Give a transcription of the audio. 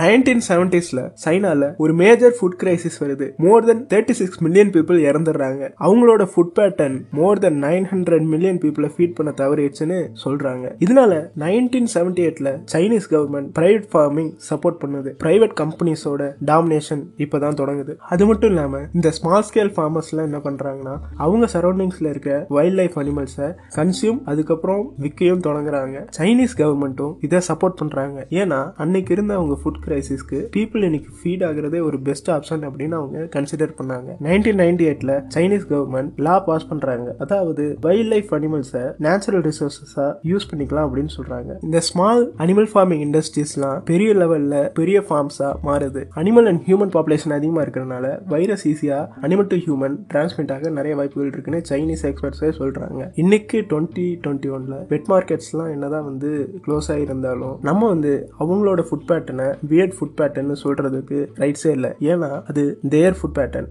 Nineteen செவன்டிஸ்ல சைனால ஒரு major food crisis வருது. More than thirty six million people இறந்துடுறாங்க. அவங்களோட food pattern more than nine hundred million பீப்புளை feed பண்ண தவறிடுச்சுன்னு சொல்றாங்க. இதனால நைன்டீன் செவன்டி எயிட்ல Chinese government private farming support பண்ணுது. பிரைவேட் கம்பெனிஸோட டாமினேஷன் இப்பதான் தொடங்குது. அது மட்டும் இல்லாம இந்த ஸ்மால் ஸ்கேல் ஃபார்மர்ஸ்லாம் என்ன பண்றாங்கன்னா அவங்க சரௌண்டிங்ஸ்ல இருக்க வைல்ட் லைஃப் அனிமல்ஸை கன்சியூம் அதுக்கப்புறம் விற்கையும் தொடங்குறாங்க. சைனீஸ் கவர்மெண்ட்டும் இதை சப்போர்ட் பண்றாங்க. ஏன்னா அன்னைக்கு இருந்த அவங்க ஃபுட் கிரைசிஸ்க்கு பீப்புள் இன்னைக்கு ஃபீட் ஆகுறதே ஒரு பெஸ்ட் ஆப்ஷன் அப்படின்னு அவங்க கன்சிடர் பண்ணாங்க. நைன்டீன் நைன்டி எயிட்ல சைனீஸ் கவர்மெண்ட் லா பாஸ் பண்றாங்க. அதாவது வைல்ட் லைஃப் அனிமல்ஸை நேச்சுரல் ரிசோர்ஸஸா யூஸ் பண்ணிக்கலாம் அப்படின்னு சொல்றாங்க. இந்த ஸ்மால் அனிமல் ஃபார்மிங் இண்டஸ்ட்ரீஸ்லாம் பெரிய லெவல்ல பெரிய ஃபார்ம்ஸா மாறுது. அனிமல் அண்ட் ஹியூமன் பாப்புலேஷன் அதிகமா இருக்கிறதுனால வைரஸ் ஈஸியா அனிமல் டு ஹியூமன் டிரான்ஸ்மிட் ஆக நிறைய வாய்ப்புகள் இருக்குன்னு சைனீஸ் எக்ஸ்பர்ட்ஸே சொல்றாங்க. இன்னைக்கு டுவெண்ட்டி டுவெண்ட்டி ஒன்ல வெட் மார்க்கெட்ஸ்லாம் என்னதான் வந்து க்ளோஸ் ஆகிருந்தாலும் நம்ம வந்து அவங்களோட ஃபுட் பேட்டர்னை வியர்ட் ஃபுட் பேட்டர்ன்னு சொல்கிறதுக்கு ரைட்ஸே இல்லை. ஏன்னா அது தேர் ஃபுட் பேட்டர்ன்